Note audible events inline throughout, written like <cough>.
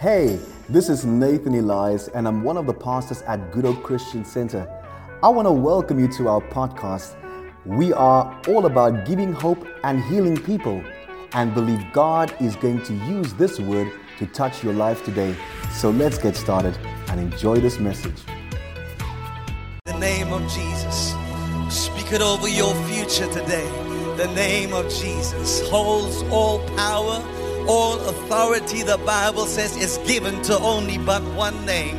Hey, this is Nathan Elias, and I'm one of the pastors at Good Hope Christian Center. I want to welcome you to our podcast. We are all about giving hope and healing people, and believe God is going to use this word to touch your life today. So let's get started and enjoy this message. The name of Jesus. Speak it over your future today. The name of Jesus holds all power all authority, the Bible says, is given to only but one name.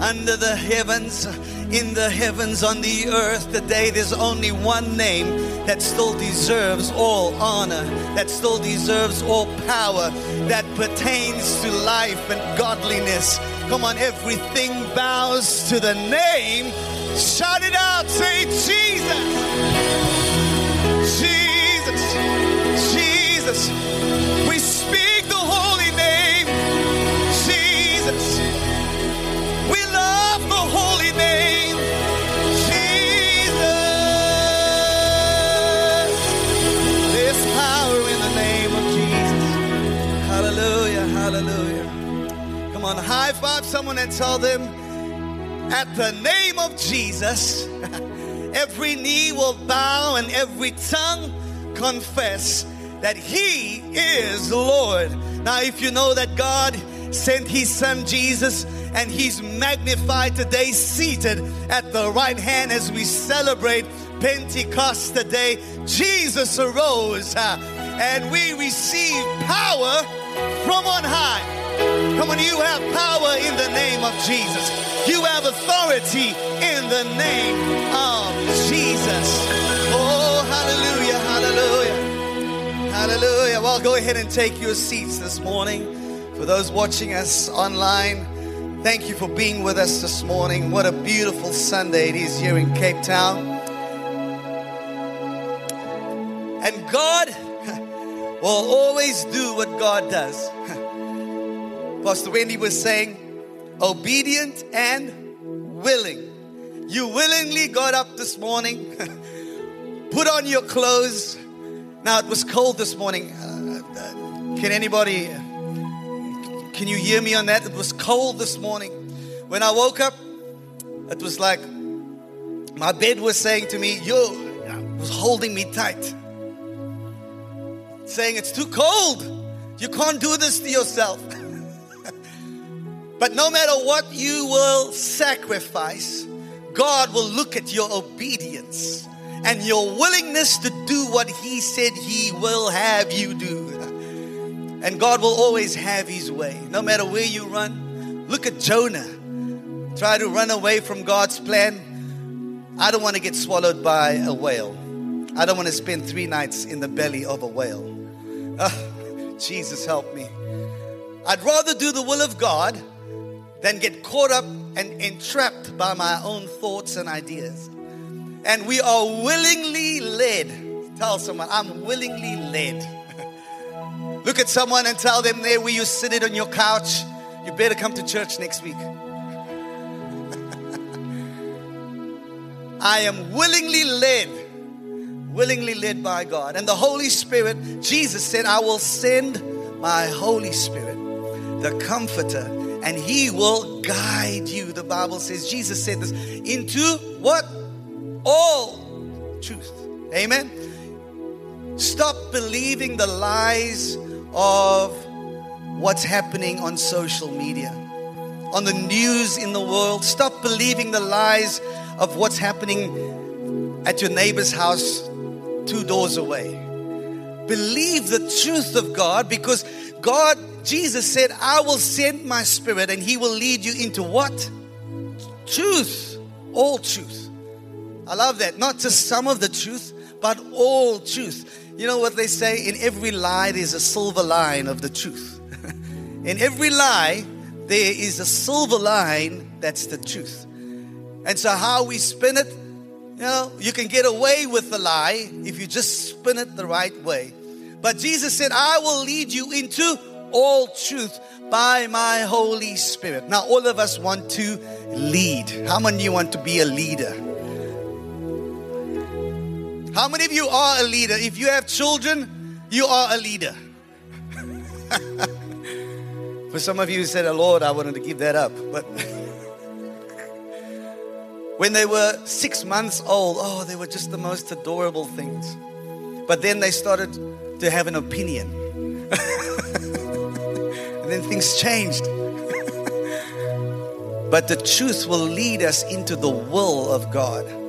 Under the heavens, in the heavens, on the earth today, there's only one name that still deserves all honor, that still deserves all power, that pertains to life and godliness. Come on, everything bows to the name. Shout it out, say Jesus. Jesus. Jesus. We speak the holy name, Jesus. We love the holy name, Jesus. There's power in the name of Jesus. Hallelujah, hallelujah. Come on, high five someone and tell them, at the name of Jesus, <laughs> every knee will bow and every tongue confess that He is Lord. Now, if you know that God sent His Son Jesus and He's magnified today, seated at the right hand as we celebrate Pentecost today, Jesus arose uh, and we receive power from on high. Come on, you have power in the name of Jesus. You have authority in the name of Jesus. Hallelujah. Well, go ahead and take your seats this morning. For those watching us online, thank you for being with us this morning. What a beautiful Sunday it is here in Cape Town. And God <laughs> will always do what God does. <laughs> Pastor Wendy was saying, obedient and willing. You willingly got up this morning, <laughs> put on your clothes. Now it was cold this morning. Uh, uh, can anybody, can you hear me on that? It was cold this morning. When I woke up, it was like my bed was saying to me, "You was holding me tight, saying it's too cold. You can't do this to yourself." <laughs> But no matter what you will sacrifice, God will look at your obedience and your willingness to do what He said He will have you do. And God will always have His way. No matter where you run, look at Jonah. Try to run away from God's plan. I don't want to get swallowed by a whale. I don't want to spend three nights in the belly of a whale. Oh, Jesus, help me. I'd rather do the will of God than get caught up and entrapped by my own thoughts and ideas. And we are willingly led. Tell someone, I'm willingly led. <laughs> Look at someone and tell them there where you sit it on your couch, you better come to church next week. <laughs> I am willingly led, willingly led by God. And the Holy Spirit, Jesus said, I will send my Holy Spirit, the Comforter, and he will guide you. The Bible says, Jesus said this, into what? All truth. Amen. Stop believing the lies of what's happening on social media, on the news in the world. Stop believing the lies of what's happening at your neighbor's house two doors away. Believe the truth of God because God Jesus said, I will send my spirit and he will lead you into what? Truth. All truth. I love that. Not just some of the truth, but all truth. You know what they say? In every lie, there's a silver line of the truth. <laughs> In every lie, there is a silver line that's the truth. And so, how we spin it, you know, you can get away with the lie if you just spin it the right way. But Jesus said, I will lead you into all truth by my Holy Spirit. Now, all of us want to lead. How many of you want to be a leader? How many of you are a leader? If you have children, you are a leader. <laughs> For some of you said, oh, Lord, I wanted to give that up. But <laughs> when they were six months old, oh, they were just the most adorable things. But then they started to have an opinion. <laughs> and then things changed. but the truth will lead us into the will of God.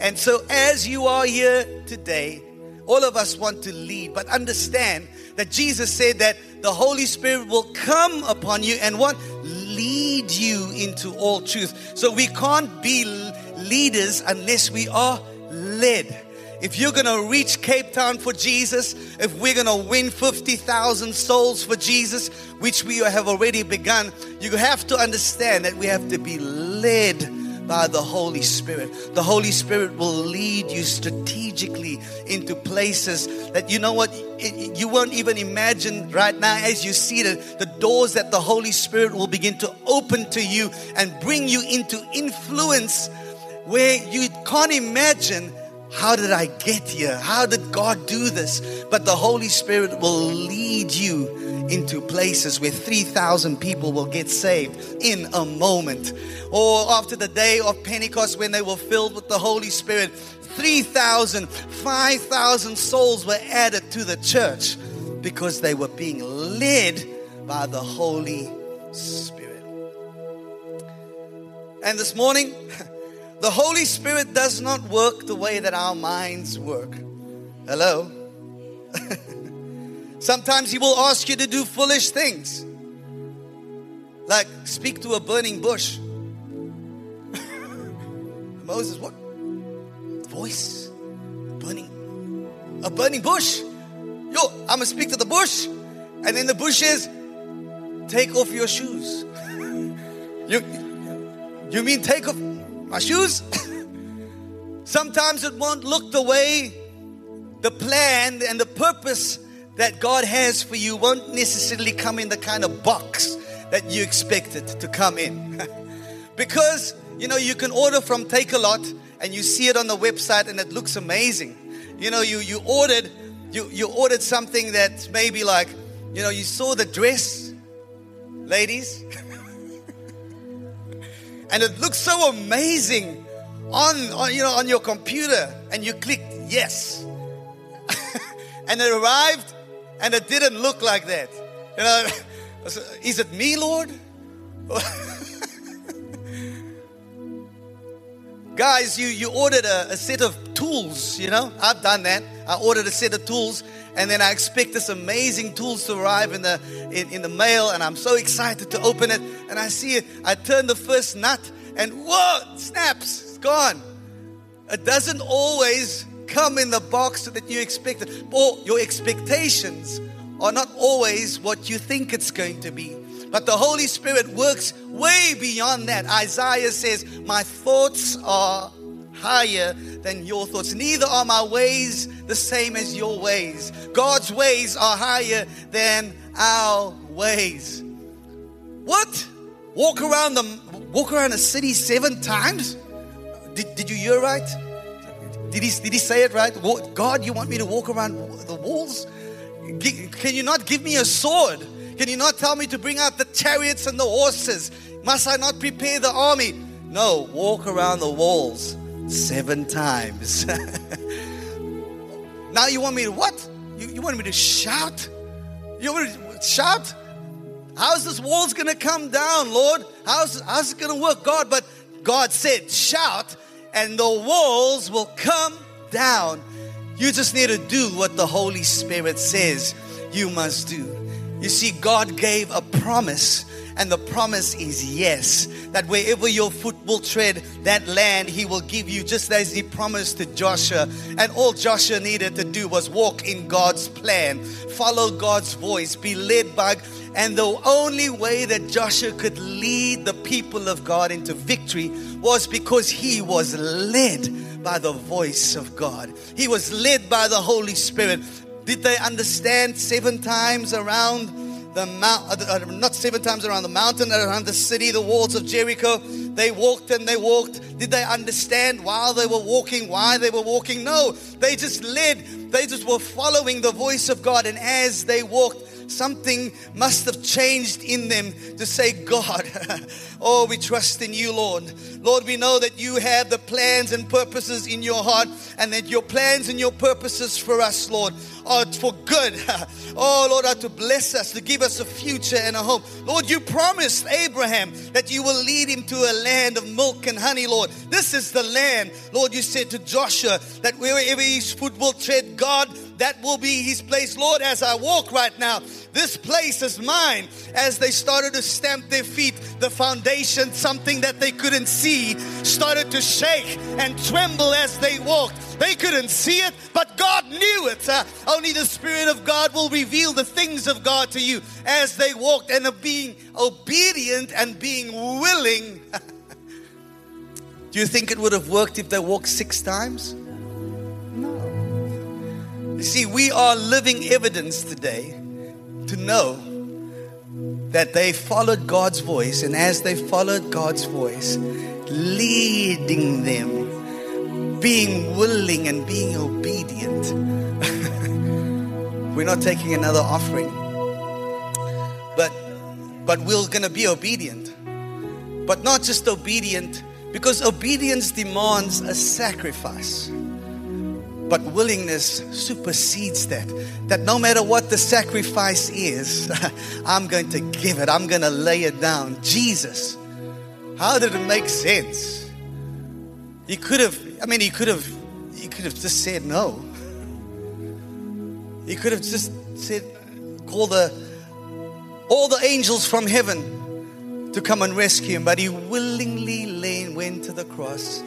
And so, as you are here today, all of us want to lead, but understand that Jesus said that the Holy Spirit will come upon you and what? Lead you into all truth. So we can't be leaders unless we are led. If you're going to reach Cape Town for Jesus, if we're going to win 50,000 souls for Jesus, which we have already begun, you have to understand that we have to be led by the Holy Spirit. The Holy Spirit will lead you strategically into places that you know what you won't even imagine right now as you see the, the doors that the Holy Spirit will begin to open to you and bring you into influence where you can't imagine how did I get here? How did God do this? But the Holy Spirit will lead you into places where 3,000 people will get saved in a moment. Or after the day of Pentecost, when they were filled with the Holy Spirit, 3,000, 5,000 souls were added to the church because they were being led by the Holy Spirit. And this morning, <laughs> The Holy Spirit does not work the way that our minds work. Hello? <laughs> Sometimes He will ask you to do foolish things, like speak to a burning bush. <laughs> Moses, what? Voice? Burning? A burning bush? Yo, I'm gonna speak to the bush. And then the bush is, take off your shoes. <laughs> you, you mean take off? My shoes. <laughs> Sometimes it won't look the way the plan and the purpose that God has for you won't necessarily come in the kind of box that you expected to come in. <laughs> because, you know, you can order from Takealot and you see it on the website and it looks amazing. You know, you, you ordered you, you ordered something that maybe like, you know, you saw the dress, ladies. <laughs> and it looks so amazing on, on you know on your computer. And you click yes. <laughs> And it arrived and it didn't look like that. You know <laughs> is it me lord? <laughs> Guys you you ordered a, a set of tools you know? I've done that i ordered a set of tools and then I expect this amazing tools to arrive in the in, in the mail, and I'm so excited to open it. And I see it. I turn the first nut, and whoa, snaps, it's gone. It doesn't always come in the box that you expected, or your expectations are not always what you think it's going to be. But the Holy Spirit works way beyond that. Isaiah says, My thoughts are higher than your thoughts. Neither are my ways the same as your ways. God's ways are higher than our ways. What? Walk around the walk around a city seven times? Did, did you hear right? Did he, did he say it right? God, you want me to walk around the walls? Can you not give me a sword? Can you not tell me to bring out the chariots and the horses? Must I not prepare the army? No, walk around the walls seven times. <laughs> now you want me to what? You, you want me to shout? You want me to shout? How's this walls gonna come down, Lord? How's, how's it gonna work, God? But God said, shout, and the walls will come down. You just need to do what the Holy Spirit says you must do. You see, God gave a promise and the promise is yes, that wherever your foot will tread, that land he will give you, just as he promised to Joshua. And all Joshua needed to do was walk in God's plan, follow God's voice, be led by. And the only way that Joshua could lead the people of God into victory was because he was led by the voice of God. He was led by the Holy Spirit. Did they understand seven times around? The mount, uh, uh, not seven times around the mountain, around the city, the walls of Jericho. They walked and they walked. Did they understand while they were walking why they were walking? No, they just led. They just were following the voice of God. And as they walked, Something must have changed in them to say, God, <laughs> oh, we trust in you, Lord. Lord, we know that you have the plans and purposes in your heart, and that your plans and your purposes for us, Lord, are for good. <laughs> Oh, Lord, are to bless us, to give us a future and a hope. Lord, you promised Abraham that you will lead him to a land of milk and honey, Lord. This is the land, Lord, you said to Joshua that wherever his foot will tread, God, that will be his place. Lord, as I walk right now, this place is mine. As they started to stamp their feet, the foundation, something that they couldn't see, started to shake and tremble as they walked. They couldn't see it, but God knew it. Uh, only the Spirit of God will reveal the things of God to you as they walked and of being obedient and being willing. <laughs> Do you think it would have worked if they walked six times? You see, we are living evidence today to know that they followed God's voice, and as they followed God's voice, leading them, being willing and being obedient. <laughs> we're not taking another offering, but but we're going to be obedient, but not just obedient, because obedience demands a sacrifice. But willingness supersedes that. That no matter what the sacrifice is, <laughs> I'm going to give it, I'm going to lay it down. Jesus, how did it make sense? He could have, I mean, he could have, he could have just said no. He could have just said, call the all the angels from heaven to come and rescue him, but he willingly went to the cross,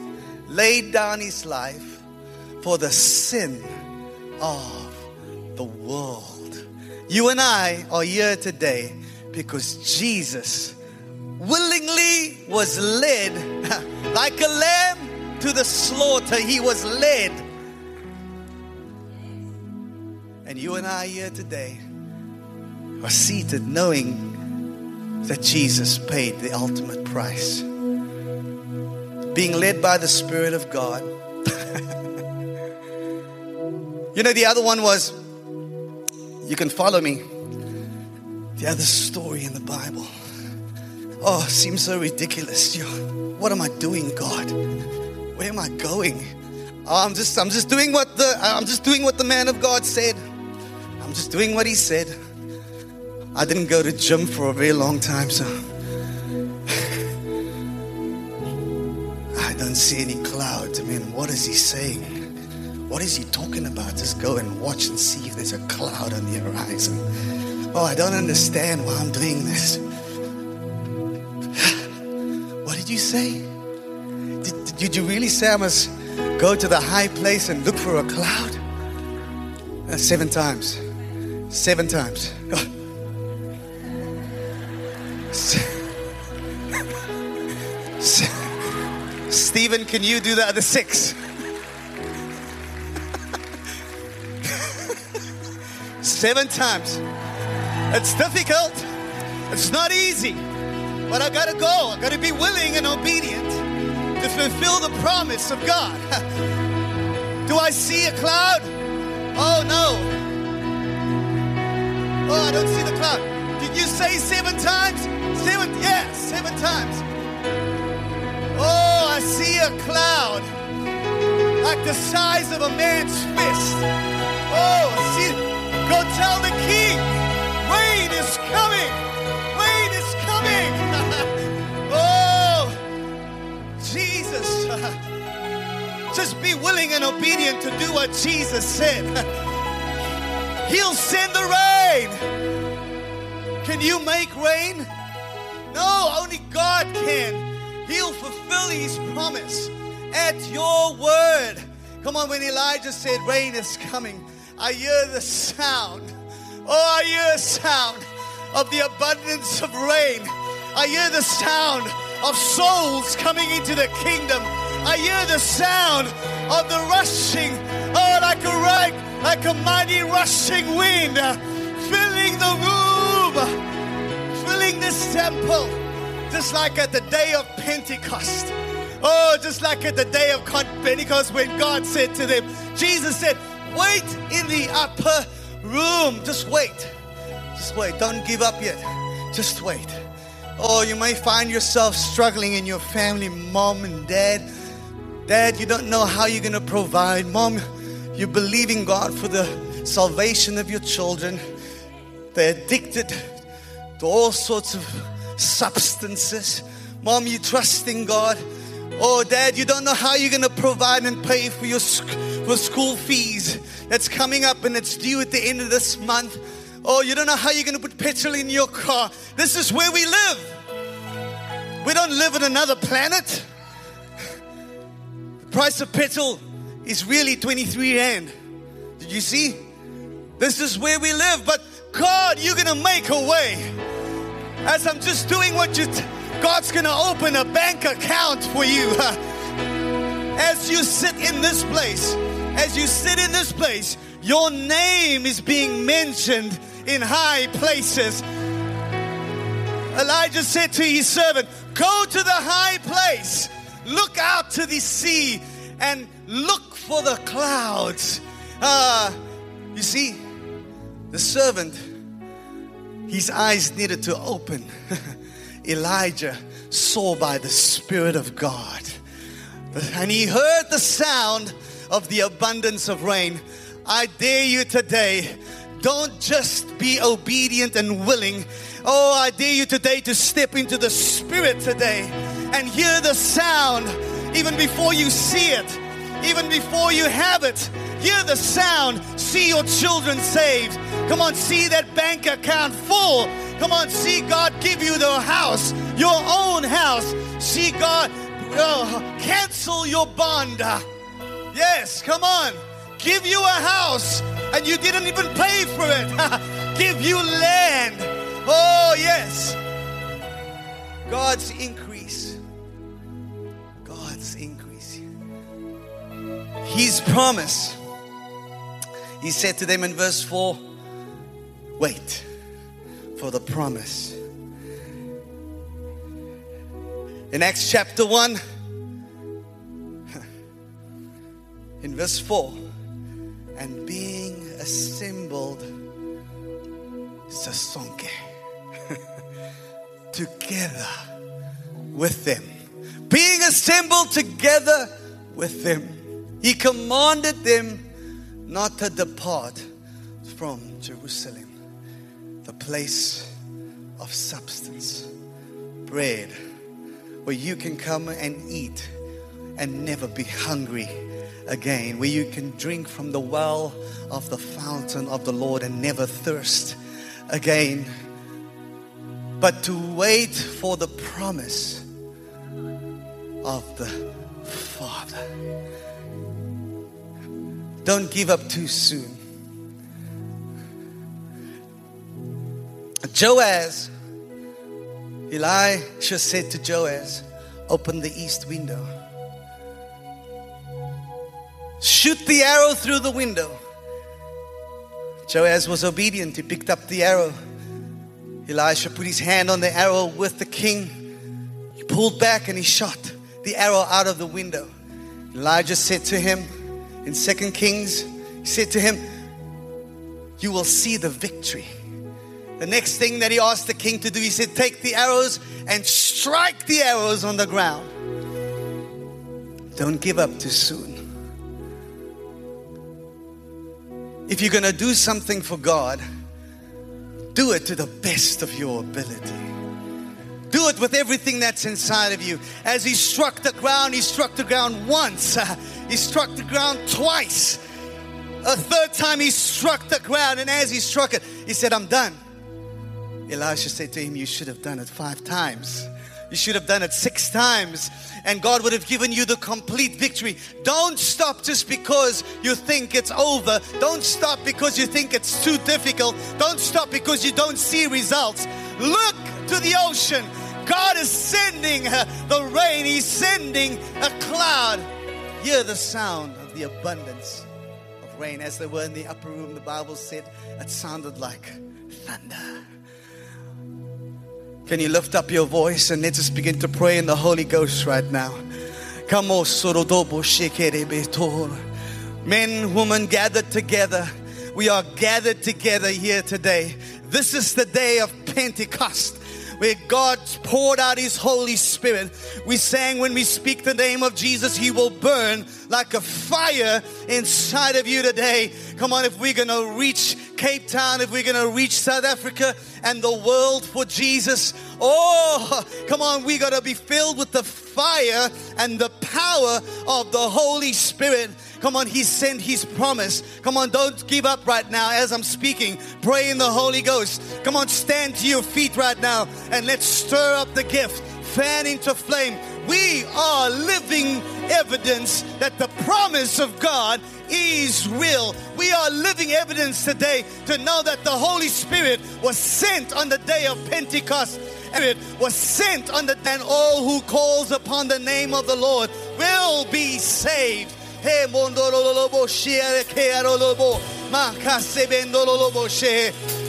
laid down his life for the sin of the world. You and I are here today because Jesus willingly was led <laughs> like a lamb to the slaughter. He was led. And you and I here today are seated knowing that Jesus paid the ultimate price. Being led by the Spirit of God. <laughs> You know, the other one was, you can follow me. The other story in the Bible. Oh, seems so ridiculous. What am I doing, God? Where am I going? Oh, I'm just, I'm just doing what the, I'm just doing what the man of God said. I'm just doing what he said. I didn't go to gym for a very long time, so <sighs> I don't see any clouds. I mean, what is he saying? What is he talking about? Just go and watch and see if there's a cloud on the horizon. Oh, I don't understand why I'm doing this. <sighs> what did you say? Did, did, you really say I must go to the high place and look for a cloud? Uh, seven times. Seven times. Oh. <laughs> Stephen, can you do the other six? Seven times. It's difficult. It's not easy. But I gotta go. I gotta be willing and obedient to fulfill the promise of God. <laughs> Do I see a cloud? Oh no. Oh, I don't see the cloud. Did you say seven times? Seven, yes, seven times. Oh, I see a cloud like the size of a man's fist. Oh, I see Go tell the king, rain is coming. Rain is coming. <laughs> oh, Jesus. <laughs> Just be willing and obedient to do what Jesus said. <laughs> He'll send the rain. Can you make rain? No, only God can. He'll fulfill his promise at your word. Come on, when Elijah said rain is coming, I hear the sound. Oh, I hear the sound of the abundance of rain. I hear the sound of souls coming into the kingdom. I hear the sound of the rushing, oh, like a right, like a mighty rushing wind, filling the room, filling this temple, just like at the day of Pentecost. Oh, just like at the day of Pentecost when God said to them, Jesus said, Wait in the upper room. Just wait. Just wait. Don't give up yet. Just wait. Oh, you may find yourself struggling in your family, mom and dad. Dad, you don't know how you're going to provide. Mom, you're believing God for the salvation of your children. They're addicted to all sorts of substances. Mom, you trust in God. Oh, Dad, you don't know how you're going to provide and pay for your for school fees that's coming up and it's due at the end of this month. Oh, you don't know how you're going to put petrol in your car. This is where we live. We don't live on another planet. The price of petrol is really 23 rand. Did you see? This is where we live. But God, you're going to make a way. As I'm just doing what you, t- God's going to open a bank account for you. <laughs> As you sit in this place, as you sit in this place, your name is being mentioned in high places. Elijah said to his servant, Go to the high place, look out to the sea, and look for the clouds. Uh, you see, the servant, his eyes needed to open. <laughs> Elijah saw by the Spirit of God. And he heard the sound of the abundance of rain. I dare you today don't just be obedient and willing. Oh, I dare you today to step into the Spirit today and hear the sound even before you see it, even before you have it. Hear the sound, see your children saved. Come on, see that bank account full. Come on, see God give you the house, your own house. See God oh, cancel your bond. Yes, come on. Give you a house and you didn't even pay for it. <laughs> Give you land. Oh, yes. God's increase. God's increase. His promise. He said to them in verse 4 Wait for the promise. In Acts chapter 1, in verse 4, and being assembled sasonke <laughs> together with them. Being assembled together with them. He commanded them not to depart from Jerusalem the place of substance bread where you can come and eat and never be hungry again, where you can drink from the well of the fountain of the Lord and never thirst again, but to wait for the promise of the Father. Don't give up too soon. Joash, Elisha said to Joash, Open the east window. Shoot the arrow through the window. Joash was obedient. He picked up the arrow. Elisha put his hand on the arrow with the king. He pulled back and he shot the arrow out of the window. Elijah said to him in Second Kings, he said to him, You will see the victory. The next thing that he asked the king to do, he said, Take the arrows and strike the arrows on the ground. Don't give up too soon. If you're going to do something for God, do it to the best of your ability. Do it with everything that's inside of you. As he struck the ground, he struck the ground once, <laughs> he struck the ground twice. A third time, he struck the ground, and as he struck it, he said, I'm done. Elisha said to him, You should have done it five times. You should have done it six times, and God would have given you the complete victory. Don't stop just because you think it's over. Don't stop because you think it's too difficult. Don't stop because you don't see results. Look to the ocean. God is sending <laughs> the rain, He's sending a cloud. Hear the sound of the abundance of rain. As they were in the upper room, the Bible said it sounded like thunder. Can you lift up your voice and let's begin to pray in the Holy Ghost right now? Men, women gathered together we are gathered together here today. This is the day of Pentecost where God poured out His Holy Spirit. We sang when we speak the name of Jesus, He will burn like a fire inside of you today. Come on, if we're going to reach Cape Town, if we're going to reach South Africa and the world for Jesus, oh, come on, we got to be filled with the fire and the power of the Holy Spirit. Come on, He sent His promise. Come on, don't give up right now as I'm speaking. Pray in the Holy Ghost. Come on, stand to your feet right now and let's stir up the gift, fan into flame. We are living evidence that the promise of God is real. We are living evidence today to know that the Holy Spirit was sent on the day of Pentecost. Spirit was sent on the and all who calls upon the name of the Lord will be saved. Hey,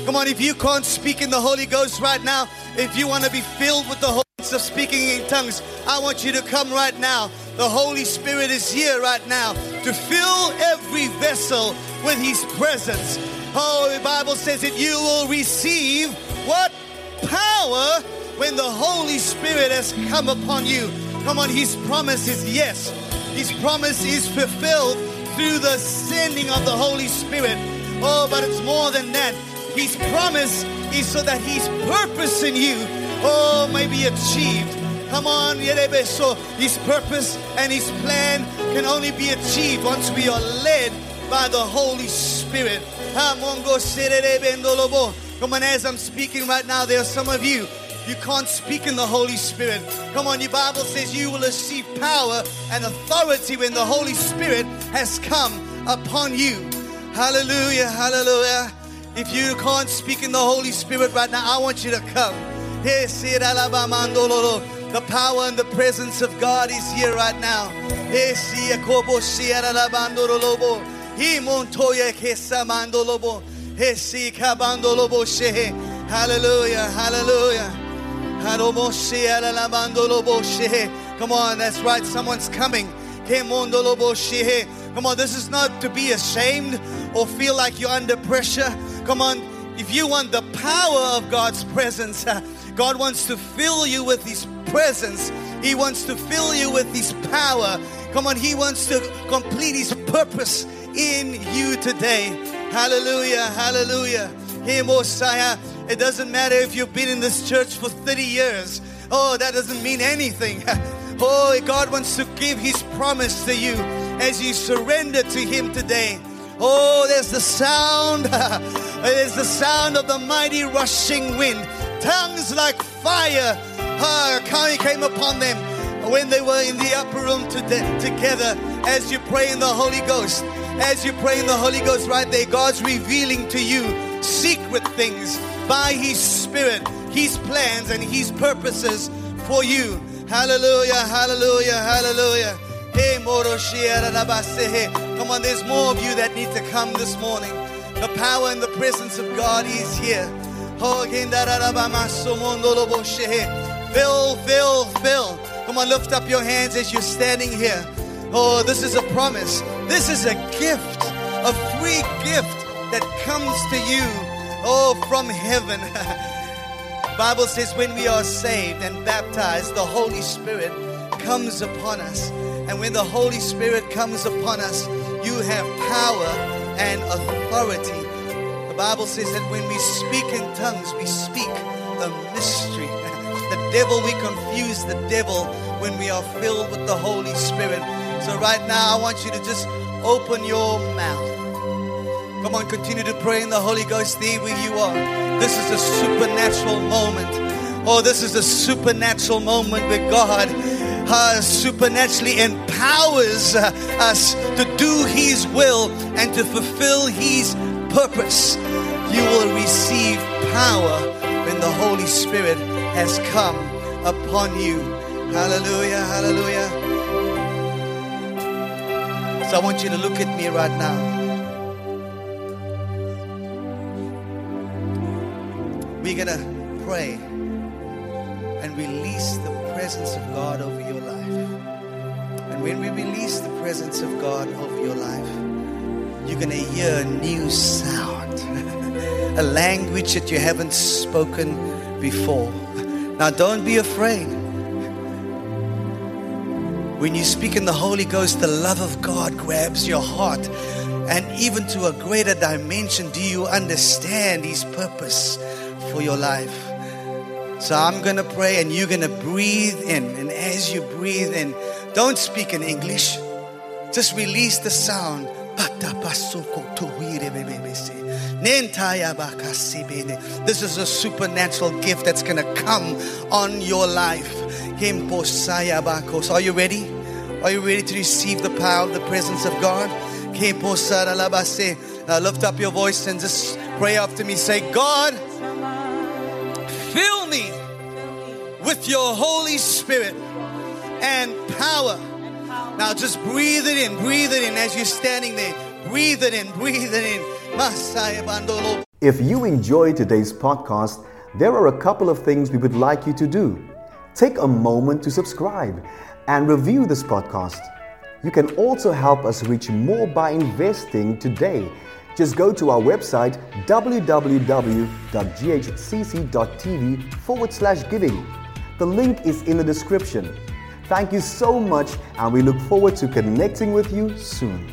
Come on, if you can't speak in the Holy Ghost right now, if you want to be filled with the Holy of speaking in tongues, I want you to come right now. The Holy Spirit is here right now to fill every vessel with His presence. Oh, the Bible says that you will receive what? Power when the Holy Spirit has come upon you. Come on, His promise is yes. His promise is fulfilled through the sending of the Holy Spirit. Oh, but it's more than that. His promise is so that His purpose in you, oh, may be achieved. Come on, so His purpose and His plan can only be achieved once we are led by the Holy Spirit. Come on, as I'm speaking right now, there are some of you you can't speak in the Holy Spirit. Come on, your Bible says you will receive power and authority when the Holy Spirit has come upon you. Hallelujah, hallelujah. If you can't speak in the Holy Spirit right now, I want you to come. The power and the presence of God is here right now. Hallelujah, hallelujah. Come on, that's right. Someone's coming. Come on, this is not to be ashamed or feel like you're under pressure. Come on, if you want the power of God's presence, uh, God wants to fill you with His presence. He wants to fill you with His power. Come on, He wants to complete His purpose in you today. Hallelujah, hallelujah. Hey, Mosiah, it doesn't matter if you've been in this church for 30 years. Oh, that doesn't mean anything. <laughs> Oh, God wants to give His promise to you as you surrender to Him today. Oh, there's the sound. <laughs> there's the sound of the mighty rushing wind. Tongues like fire came upon them when they were in the upper room together as you pray in the Holy Ghost. As you pray in the Holy Ghost right there, God's revealing to you secret things by His Spirit, His plans, and His purposes for you. Hallelujah, hallelujah, hallelujah. Come on, there's more of you that need to come this morning. The power and the presence of God is here. Fill, fill, fill. Come on, lift up your hands as you're standing here. Oh, this is a promise. This is a gift, a free gift that comes to you Oh, from heaven. <laughs> Bible says when we are saved and baptized, the Holy Spirit comes upon us. And when the Holy Spirit comes upon us, you have power and authority. The Bible says that when we speak in tongues, we speak a mystery. <laughs> The devil, we confuse the devil when we are filled with the Holy Spirit. So, right now, I want you to just open your mouth. Come on, continue to pray in the Holy Ghost. Stay where you are. This is a supernatural moment. Oh, this is a supernatural moment where God uh, supernaturally empowers uh, us to do His will and to fulfill His purpose. You will receive power when the Holy Spirit has come upon you. Hallelujah, hallelujah. So I want you to look at me right now. We're going to pray and release the presence of God over your life. And when we release the presence of God over your life, you're going to hear a new sound, <laughs> a language that you haven't spoken before. Now, don't be afraid. When you speak in the Holy Ghost, the love of God grabs your heart. And even to a greater dimension, do you understand His purpose for your life? So I'm going to pray and you're going to breathe in. And as you breathe in, don't speak in English. Just release the sound. This is a supernatural gift that's going to come on your life. Are you ready? Are you ready to receive the power of the presence of God? Now lift up your voice and just pray after me. Say, God, fill me with your Holy Spirit and power. Now just breathe it in, breathe it in as you're standing there. Breathe it in, breathe it in. If you enjoyed today's podcast, there are a couple of things we would like you to do. Take a moment to subscribe and review this podcast. You can also help us reach more by investing today. Just go to our website www.ghcc.tv forward slash giving. The link is in the description. Thank you so much, and we look forward to connecting with you soon.